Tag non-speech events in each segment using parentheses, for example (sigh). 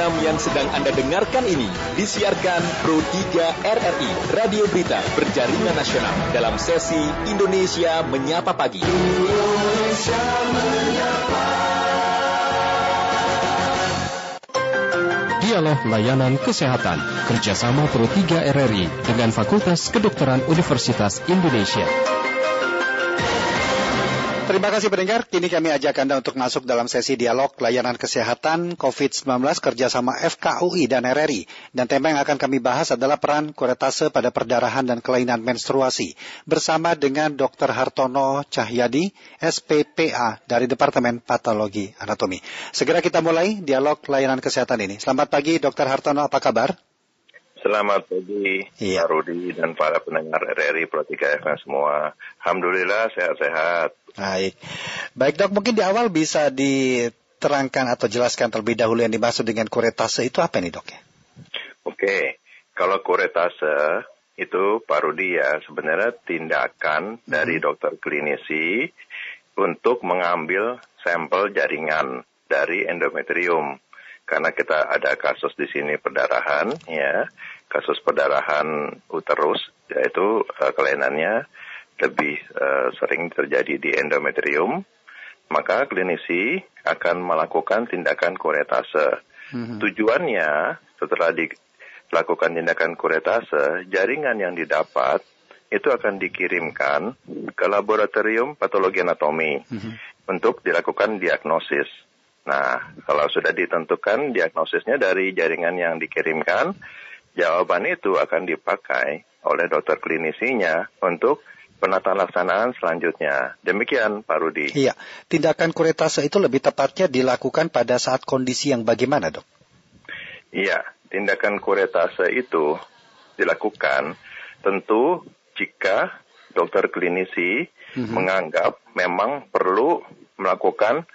Program yang sedang Anda dengarkan ini disiarkan Pro 3 RRI, Radio Berita Berjaringan Nasional dalam sesi Indonesia Menyapa Pagi. Indonesia Menyapa. Dialog Layanan Kesehatan kerjasama Pro 3 RRI dengan Fakultas Kedokteran Universitas Indonesia. Terima kasih pendengar. Kini kami ajak Anda untuk masuk dalam sesi dialog layanan kesehatan COVID-19 kerjasama FKUI dan RRI. Dan tema yang akan kami bahas adalah peran kuretase pada perdarahan dan kelainan menstruasi. Bersama dengan Dr. Hartono Cahyadi, SPPA dari Departemen Patologi Anatomi. Segera kita mulai dialog layanan kesehatan ini. Selamat pagi Dr. Hartono, apa kabar? Selamat pagi, iya. Pak Rudi dan para pendengar RRI Pro 3 FM semua. Alhamdulillah sehat-sehat. Baik. Baik dok, mungkin di awal bisa diterangkan atau jelaskan terlebih dahulu yang dimaksud dengan kuretase itu apa nih dok ya? Oke, kalau kuretase itu Pak Rudi ya sebenarnya tindakan hmm. dari dokter klinisi untuk mengambil sampel jaringan dari endometrium karena kita ada kasus di sini perdarahan ya kasus perdarahan uterus yaitu uh, kelainannya lebih uh, sering terjadi di endometrium maka klinisi akan melakukan tindakan kuretase mm-hmm. tujuannya setelah dilakukan tindakan kuretase jaringan yang didapat itu akan dikirimkan ke laboratorium patologi anatomi mm-hmm. untuk dilakukan diagnosis Nah, kalau sudah ditentukan diagnosisnya dari jaringan yang dikirimkan, jawaban itu akan dipakai oleh dokter klinisinya untuk penata laksanaan selanjutnya. Demikian Pak Rudi. Iya, tindakan kuretase itu lebih tepatnya dilakukan pada saat kondisi yang bagaimana dok? Iya, tindakan kuretase itu dilakukan tentu jika dokter klinisi mm -hmm. menganggap memang perlu melakukan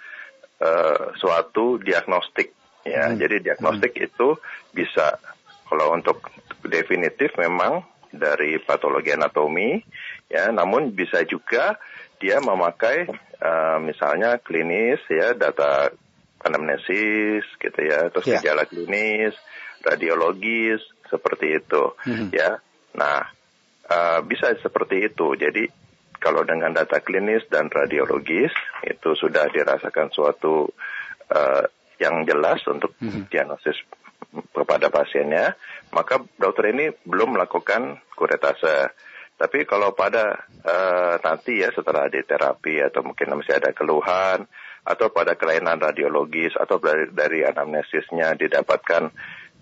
uh, suatu diagnostik ya. Hmm. Jadi diagnostik hmm. itu bisa kalau untuk definitif memang dari patologi anatomi ya, namun bisa juga dia memakai uh, misalnya klinis ya data anamnesis gitu ya, terus yeah. gejala klinis, radiologis seperti itu hmm. ya. Nah, uh, bisa seperti itu. Jadi kalau dengan data klinis dan radiologis itu sudah dirasakan suatu uh, yang jelas untuk mm-hmm. diagnosis kepada pasiennya, maka dokter ini belum melakukan kuretase. Tapi kalau pada uh, nanti ya setelah di terapi atau mungkin masih ada keluhan atau pada kelainan radiologis atau dari, dari anamnesisnya didapatkan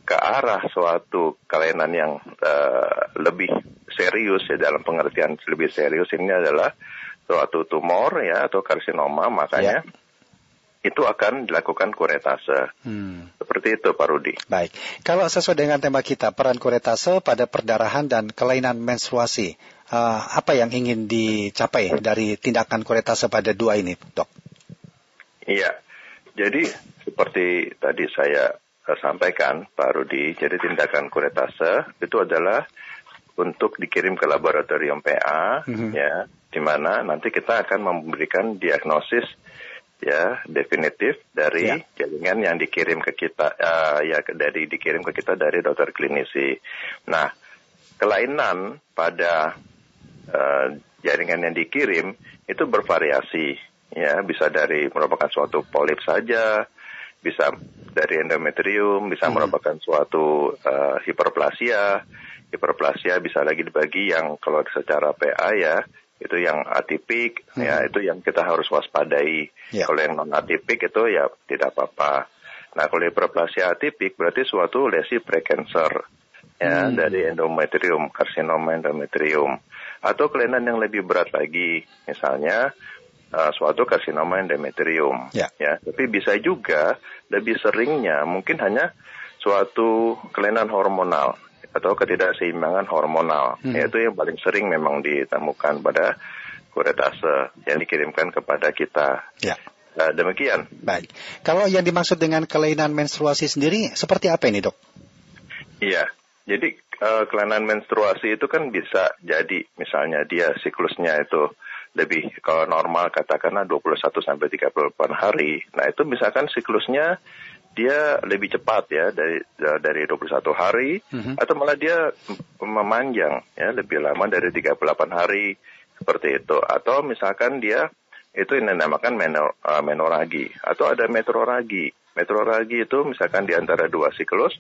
ke arah suatu kelainan yang uh, lebih serius ya dalam pengertian lebih serius ini adalah suatu tumor ya atau karsinoma makanya ya. itu akan dilakukan kuretase. Hmm. Seperti itu Pak Rudi. Baik. Kalau sesuai dengan tema kita peran kuretase pada perdarahan dan kelainan menstruasi, uh, apa yang ingin dicapai dari tindakan kuretase pada dua ini, Dok? Iya. Jadi seperti tadi saya sampaikan Pak Rudi, jadi tindakan kuretase itu adalah untuk dikirim ke laboratorium PA mm-hmm. ya di mana nanti kita akan memberikan diagnosis ya definitif dari yeah. jaringan yang dikirim ke kita uh, ya dari dikirim ke kita dari dokter klinisi. Nah, kelainan pada uh, jaringan yang dikirim itu bervariasi ya bisa dari merupakan suatu polip saja, bisa dari endometrium, bisa hmm. merupakan suatu uh, hiperplasia, hiperplasia bisa lagi dibagi yang kalau secara PA ya itu yang atipik ya, hmm. ya itu yang kita harus waspadai. Yeah. Kalau yang non atipik itu ya tidak apa-apa. Nah kalau hiperplasia atipik berarti suatu lesi precancer ya hmm. dari endometrium, karsinoma endometrium atau kelainan yang lebih berat lagi misalnya uh, suatu karsinoma endometrium yeah. ya tapi bisa juga lebih seringnya mungkin hanya suatu kelainan hormonal atau ketidakseimbangan hormonal. Hmm. Yaitu yang paling sering memang ditemukan pada kuretase yang dikirimkan kepada kita. Ya. Nah, demikian. Baik. Kalau yang dimaksud dengan kelainan menstruasi sendiri seperti apa ini, Dok? Iya. Jadi uh, kelainan menstruasi itu kan bisa jadi misalnya dia siklusnya itu lebih kalau normal katakanlah 21 sampai 38 hari. Nah, itu misalkan siklusnya dia lebih cepat ya dari dari 21 hari mm-hmm. atau malah dia memanjang ya lebih lama dari 38 hari seperti itu atau misalkan dia itu yang dinamakan menor, uh, menoragi atau ada metroragi. Metroragi itu misalkan di antara dua siklus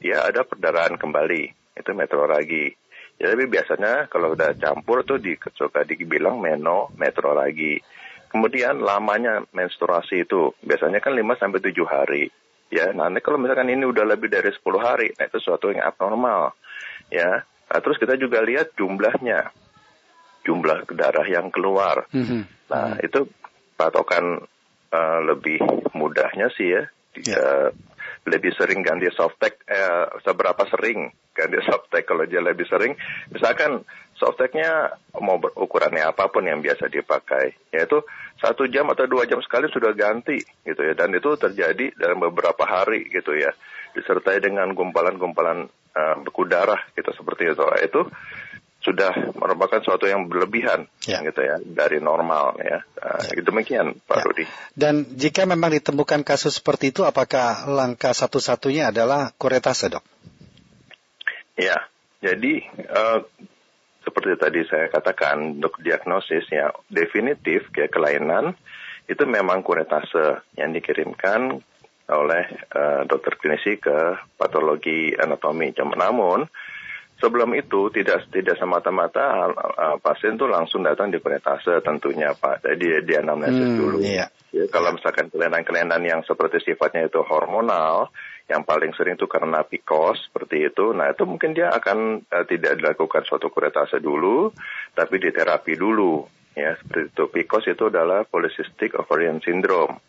dia ada perdarahan kembali itu metroragi. Ya, tapi biasanya kalau udah campur tuh di, suka dibilang meno metroragi. Kemudian lamanya menstruasi itu biasanya kan 5 sampai 7 hari. Ya, nah kalau misalkan ini udah lebih dari 10 hari, nah itu suatu yang abnormal. Ya, nah, terus kita juga lihat jumlahnya, jumlah darah yang keluar. Mm -hmm. Nah itu patokan uh, lebih mudahnya sih ya. Yeah. Uh, lebih sering ganti softtek, eh, seberapa sering ganti (laughs) softtek kalau dia lebih sering. Misalkan softteknya mau ukurannya apa pun yang biasa dipakai, yaitu satu jam atau dua jam sekali sudah ganti gitu ya, dan itu terjadi dalam beberapa hari gitu ya, disertai dengan gumpalan-gumpalan uh, beku darah gitu seperti itu. Itu sudah merupakan sesuatu yang berlebihan ya. gitu ya dari normal ya. Uh, ya. Demikian Pak ya. Rudi. Dan jika memang ditemukan kasus seperti itu apakah langkah satu-satunya adalah kuretase, Dok? Ya. Jadi uh, seperti tadi saya katakan untuk diagnosis ya definitif ya kelainan itu memang kuretase yang dikirimkan oleh uh, dokter klinisi ke patologi anatomi. Namun Sebelum itu tidak tidak semata-mata uh, pasien itu langsung datang di kuretase tentunya Pak. Jadi dia anamnesis hmm, dulu. Iya. Ya, kalau misalkan kelainan-kelainan yang seperti sifatnya itu hormonal, yang paling sering itu karena PCOS seperti itu. Nah itu mungkin dia akan uh, tidak dilakukan suatu kuretase dulu, tapi diterapi dulu. Ya seperti itu. PCOS itu adalah polycystic ovarian syndrome.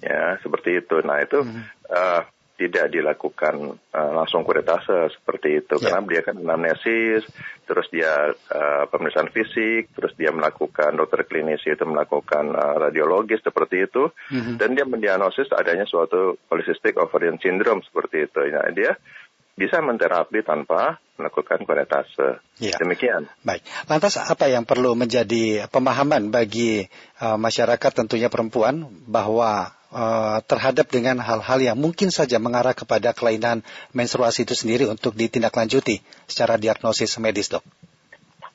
Ya seperti itu. Nah itu hmm. uh, tidak dilakukan uh, langsung kuretase seperti itu yeah. karena dia kan anamnesis terus dia uh, pemeriksaan fisik terus dia melakukan dokter klinis itu melakukan uh, radiologis seperti itu mm-hmm. dan dia mendiagnosis adanya suatu polycystic ovarian syndrome seperti itu nah dia bisa menterapi tanpa melakukan kuretase. Ya. Demikian. Baik. Lantas apa yang perlu menjadi pemahaman bagi uh, masyarakat tentunya perempuan bahwa uh, terhadap dengan hal-hal yang mungkin saja mengarah kepada kelainan menstruasi itu sendiri untuk ditindaklanjuti secara diagnosis medis, dok?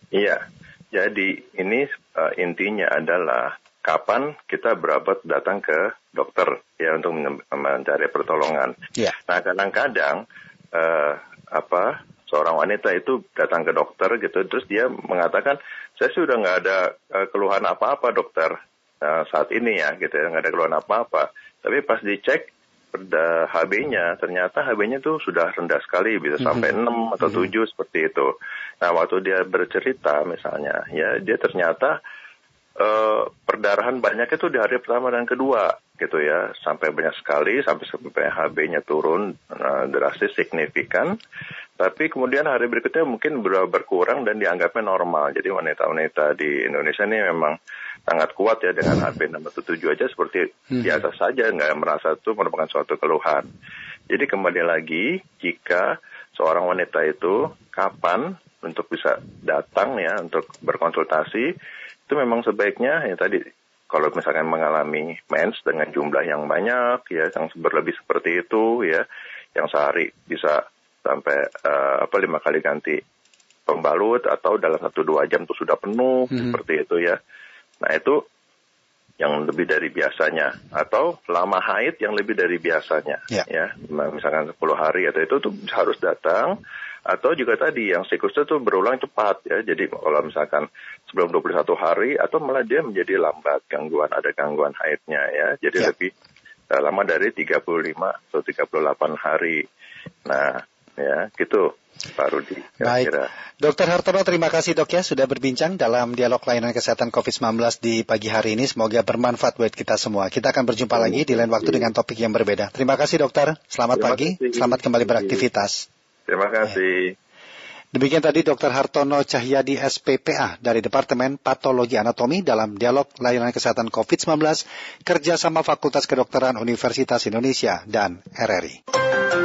Iya, jadi ini uh, intinya adalah kapan kita berobat datang ke dokter ya untuk mencari pertolongan. Iya. Nah kadang-kadang uh, apa seorang wanita itu datang ke dokter gitu terus dia mengatakan saya sudah nggak ada uh, keluhan apa-apa dokter uh, saat ini ya gitu ya nggak ada keluhan apa-apa tapi pas dicek pada HB-nya ternyata HB-nya tuh sudah rendah sekali bisa mm-hmm. sampai 6 atau 7 mm-hmm. seperti itu. Nah, waktu dia bercerita misalnya ya dia ternyata uh, perdarahan banyak itu di hari pertama dan kedua gitu ya sampai banyak sekali sampai sampai HB-nya turun uh, drastis signifikan tapi kemudian hari berikutnya mungkin berkurang dan dianggapnya normal jadi wanita-wanita di Indonesia ini memang sangat kuat ya dengan HB 617 aja seperti hmm. biasa saja nggak merasa itu merupakan suatu keluhan. Jadi kembali lagi jika seorang wanita itu kapan untuk bisa datang ya untuk berkonsultasi itu memang sebaiknya ya tadi kalau misalkan mengalami mens dengan jumlah yang banyak ya yang berlebih seperti itu ya yang sehari bisa sampai uh, apa lima kali ganti pembalut atau dalam satu dua jam itu sudah penuh hmm. seperti itu ya Nah itu yang lebih dari biasanya. Atau lama haid yang lebih dari biasanya. Ya, ya misalkan 10 hari atau itu tuh harus datang. Atau juga tadi yang siklusnya tuh berulang cepat ya. Jadi kalau misalkan sebelum 21 hari atau malah dia menjadi lambat gangguan ada gangguan haidnya ya. Jadi ya. lebih uh, lama dari 35 atau 38 hari. Nah ya gitu Pak Rudi. Baik. Dokter Hartono, terima kasih dok ya sudah berbincang dalam dialog layanan kesehatan COVID-19 di pagi hari ini. Semoga bermanfaat buat kita semua. Kita akan berjumpa lagi di lain waktu dengan topik yang berbeda. Terima kasih dokter. Selamat terima pagi. Kasih. Selamat kembali beraktivitas. Terima kasih. Demikian tadi Dr. Hartono Cahyadi SPPA dari Departemen Patologi Anatomi dalam dialog layanan kesehatan COVID-19 kerjasama Fakultas Kedokteran Universitas Indonesia dan RRI.